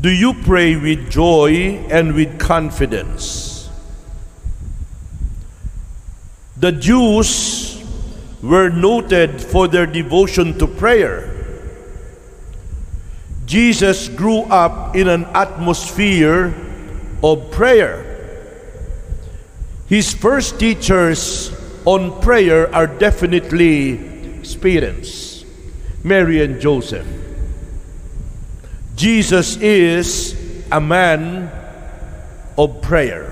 Do you pray with joy and with confidence? The Jews were noted for their devotion to prayer. Jesus grew up in an atmosphere of prayer. His first teachers on prayer are definitely parents, Mary and Joseph. Jesus is a man of prayer.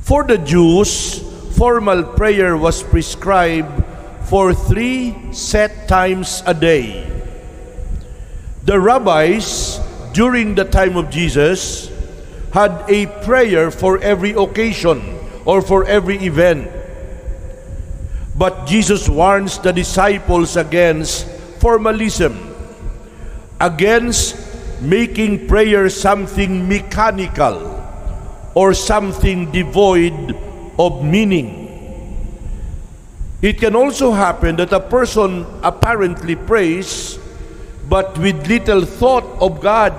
For the Jews, formal prayer was prescribed for three set times a day. The rabbis, during the time of Jesus, had a prayer for every occasion or for every event. But Jesus warns the disciples against formalism against making prayer something mechanical or something devoid of meaning. It can also happen that a person apparently prays but with little thought of God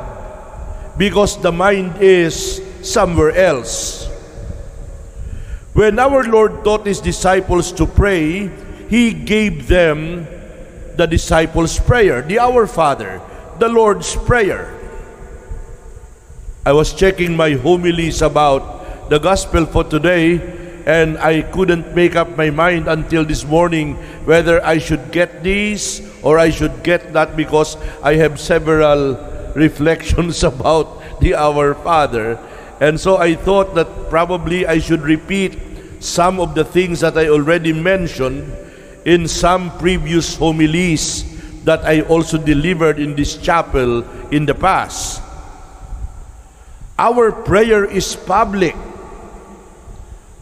because the mind is somewhere else. When our Lord taught his disciples to pray, he gave them the disciples' prayer, the Our Father the Lord's Prayer. I was checking my homilies about the gospel for today and I couldn't make up my mind until this morning whether I should get these or I should get that because I have several reflections about the Our Father. And so I thought that probably I should repeat some of the things that I already mentioned in some previous homilies that I also delivered in this chapel in the past. Our prayer is public.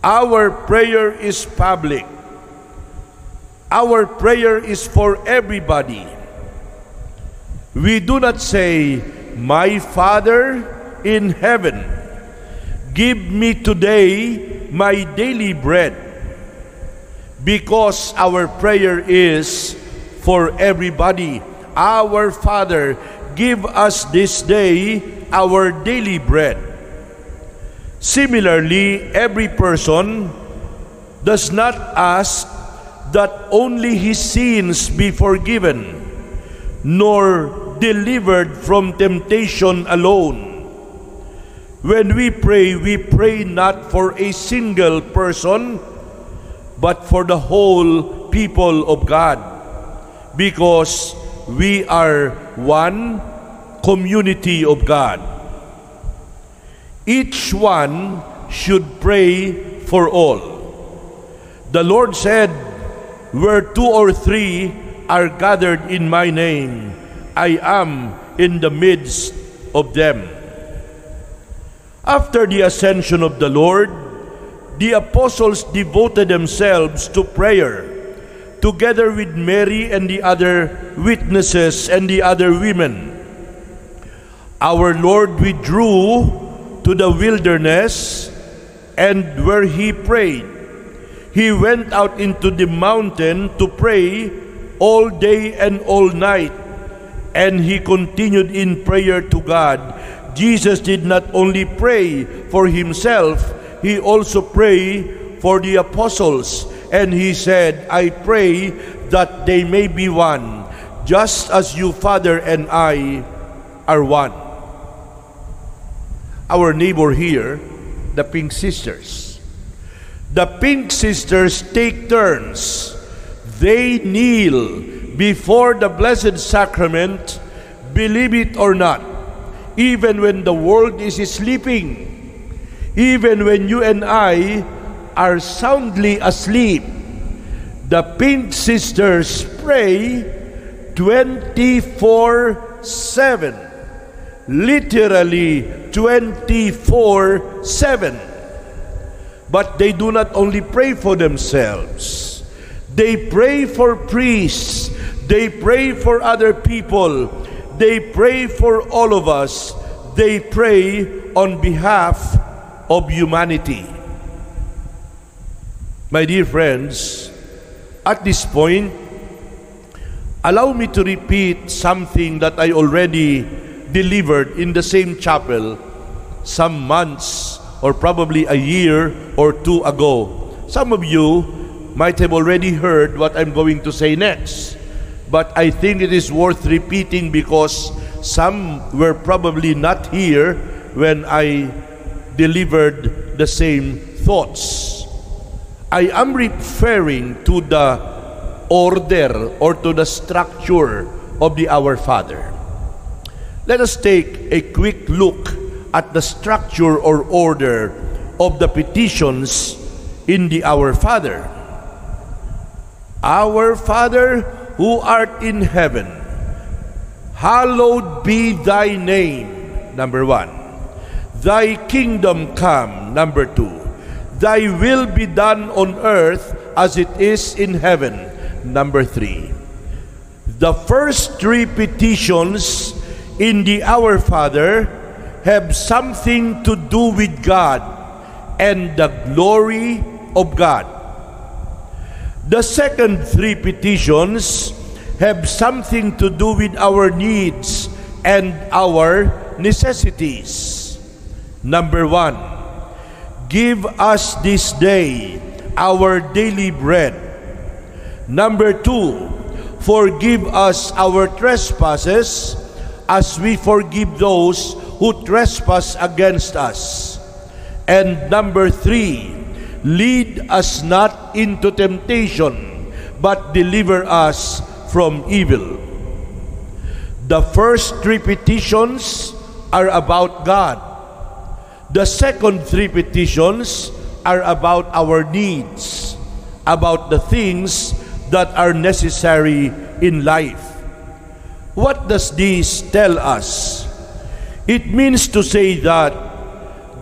Our prayer is public. Our prayer is for everybody. We do not say, My Father in heaven, give me today my daily bread. Because our prayer is for everybody. Our Father, give us this day our daily bread. Similarly, every person does not ask that only his sins be forgiven, nor delivered from temptation alone. When we pray, we pray not for a single person, but for the whole people of God because we are one community of God. Each one should pray for all. The Lord said, Where two or three are gathered in my name, I am in the midst of them. After the ascension of the Lord, the apostles devoted themselves to prayer together with Mary and the other witnesses and the other women. Our Lord withdrew to the wilderness and where he prayed. He went out into the mountain to pray all day and all night, and he continued in prayer to God. Jesus did not only pray for himself, he also prayed for the apostles and he said, I pray that they may be one, just as you, Father, and I are one. Our neighbor here, the Pink Sisters. The Pink Sisters take turns. They kneel before the Blessed Sacrament, believe it or not, even when the world is sleeping, even when you and I are soundly asleep, the Pink Sisters pray 24 7. Literally 24 7. But they do not only pray for themselves, they pray for priests, they pray for other people, they pray for all of us, they pray on behalf of humanity. My dear friends, at this point, allow me to repeat something that I already delivered in the same chapel some months or probably a year or two ago. Some of you might have already heard what I'm going to say next, but I think it is worth repeating because some were probably not here when I delivered the same thoughts. I am referring to the order or to the structure of the Our Father. Let us take a quick look at the structure or order of the petitions in the Our Father. Our Father who art in heaven, hallowed be thy name, number one. Thy kingdom come, number two. Thy will be done on earth as it is in heaven, number three. The first three petitions in the Our Father have something to do with God and the glory of God. The second three petitions have something to do with our needs and our necessities. Number one, give us this day our daily bread. Number two, forgive us our trespasses as we forgive those who trespass against us. And number three, lead us not into temptation, but deliver us from evil. The first three petitions are about God. The second three petitions are about our needs, about the things that are necessary in life. What does this tell us? It means to say that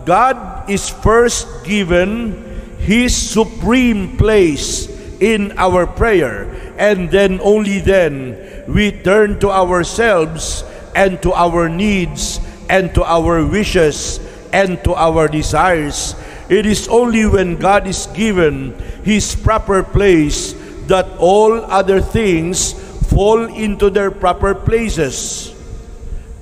God is first given His supreme place in our prayer, and then only then we turn to ourselves and to our needs and to our wishes and to our desires. It is only when God is given His proper place that all other things fall into their proper places.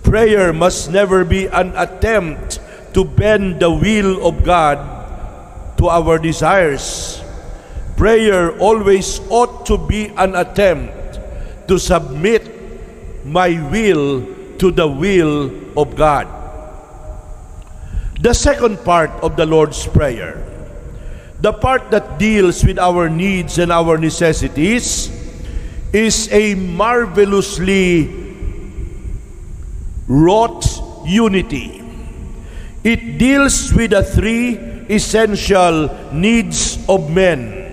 Prayer must never be an attempt to bend the will of God to our desires. Prayer always ought to be an attempt to submit my will to the will of God. The second part of the Lord's Prayer, the part that deals with our needs and our necessities, is a marvelously wrought unity. It deals with the three essential needs of men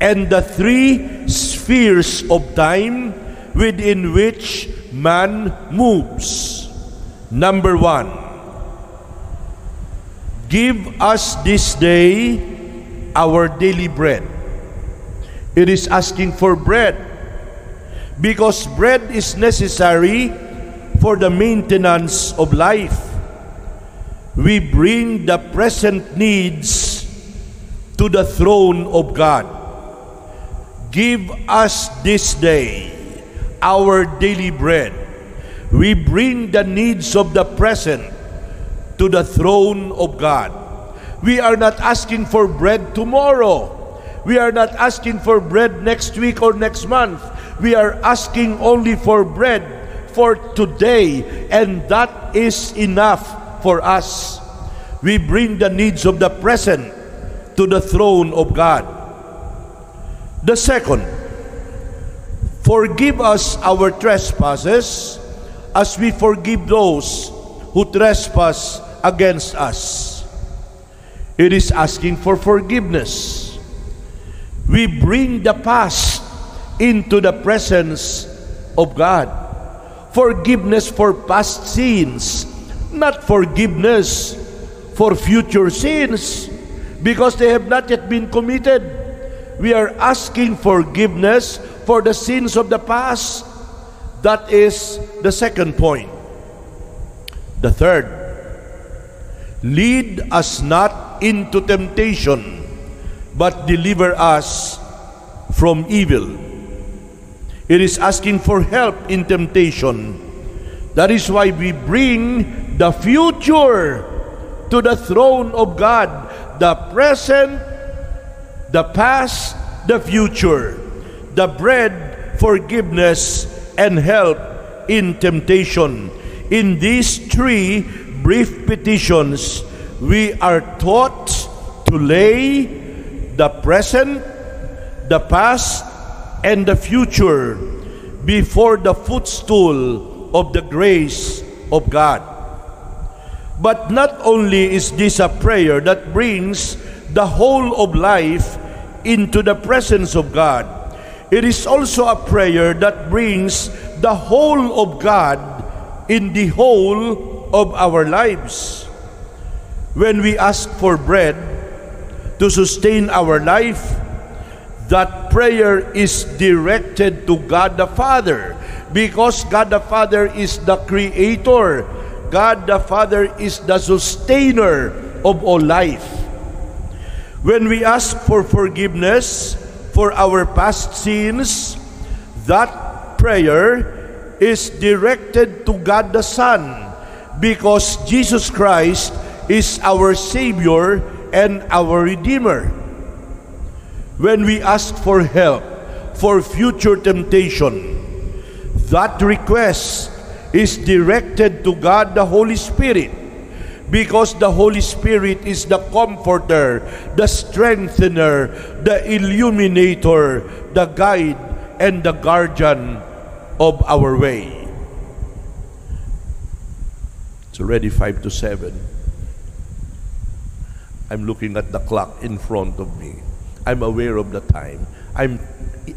and the three spheres of time within which man moves. Number one, give us this day our daily bread. It is asking for bread because bread is necessary for the maintenance of life. We bring the present needs to the throne of God. Give us this day our daily bread. We bring the needs of the present to the throne of God. We are not asking for bread tomorrow. We are not asking for bread next week or next month. We are asking only for bread for today, and that is enough for us. We bring the needs of the present to the throne of God. The second, forgive us our trespasses as we forgive those who trespass against us. It is asking for forgiveness. We bring the past into the presence of God. Forgiveness for past sins, not forgiveness for future sins because they have not yet been committed. We are asking forgiveness for the sins of the past. That is the second point. The third, lead us not into temptation, but deliver us from evil. It is asking for help in temptation. That is why we bring the future to the throne of God, the present, the past, the future, the bread, forgiveness, and help in temptation. In these three brief petitions, we are taught to lay the present, the past, and the future before the footstool of the grace of God. But not only is this a prayer that brings the whole of life into the presence of God, it is also a prayer that brings the whole of God in the whole of our lives. When we ask for bread to sustain our life, that prayer is directed to God the Father because God the Father is the creator. God the Father is the sustainer of all life. When we ask for forgiveness for our past sins, that prayer is directed to God the Son because Jesus Christ is our Savior and our Redeemer when we ask for help for future temptation, that request is directed to God the Holy Spirit because the Holy Spirit is the comforter, the strengthener, the illuminator, the guide, and the guardian of our way. It's already 5 to 7. I'm looking at the clock in front of me. I'm aware of the time. I'm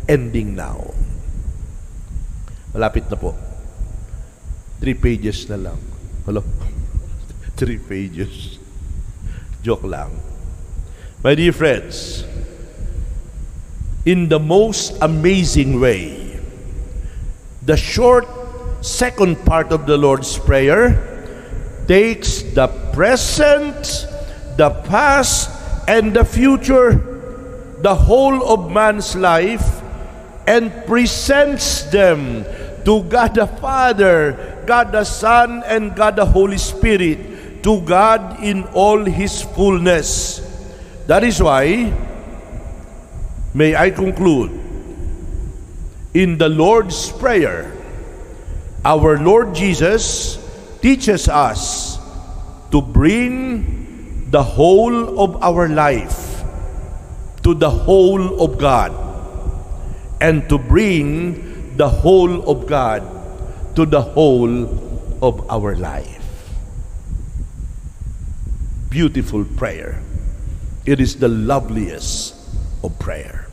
ending now. Malapit na po. Three pages na lang. Hello? Three pages. Joke lang. My dear friends, in the most amazing way, the short second part of the Lord's Prayer takes the present, the past, and the future the whole of man's life and presents them to God the Father, God the Son, and God the Holy Spirit, to God in all His fullness. That is why, may I conclude, in the Lord's Prayer, our Lord Jesus teaches us to bring the whole of our life to the whole of God and to bring the whole of God to the whole of our life. Beautiful prayer. It is the loveliest of prayer.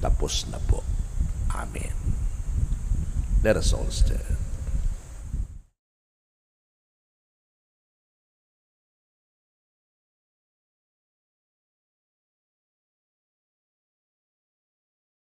Tapos na po. Amen. Let us all stand.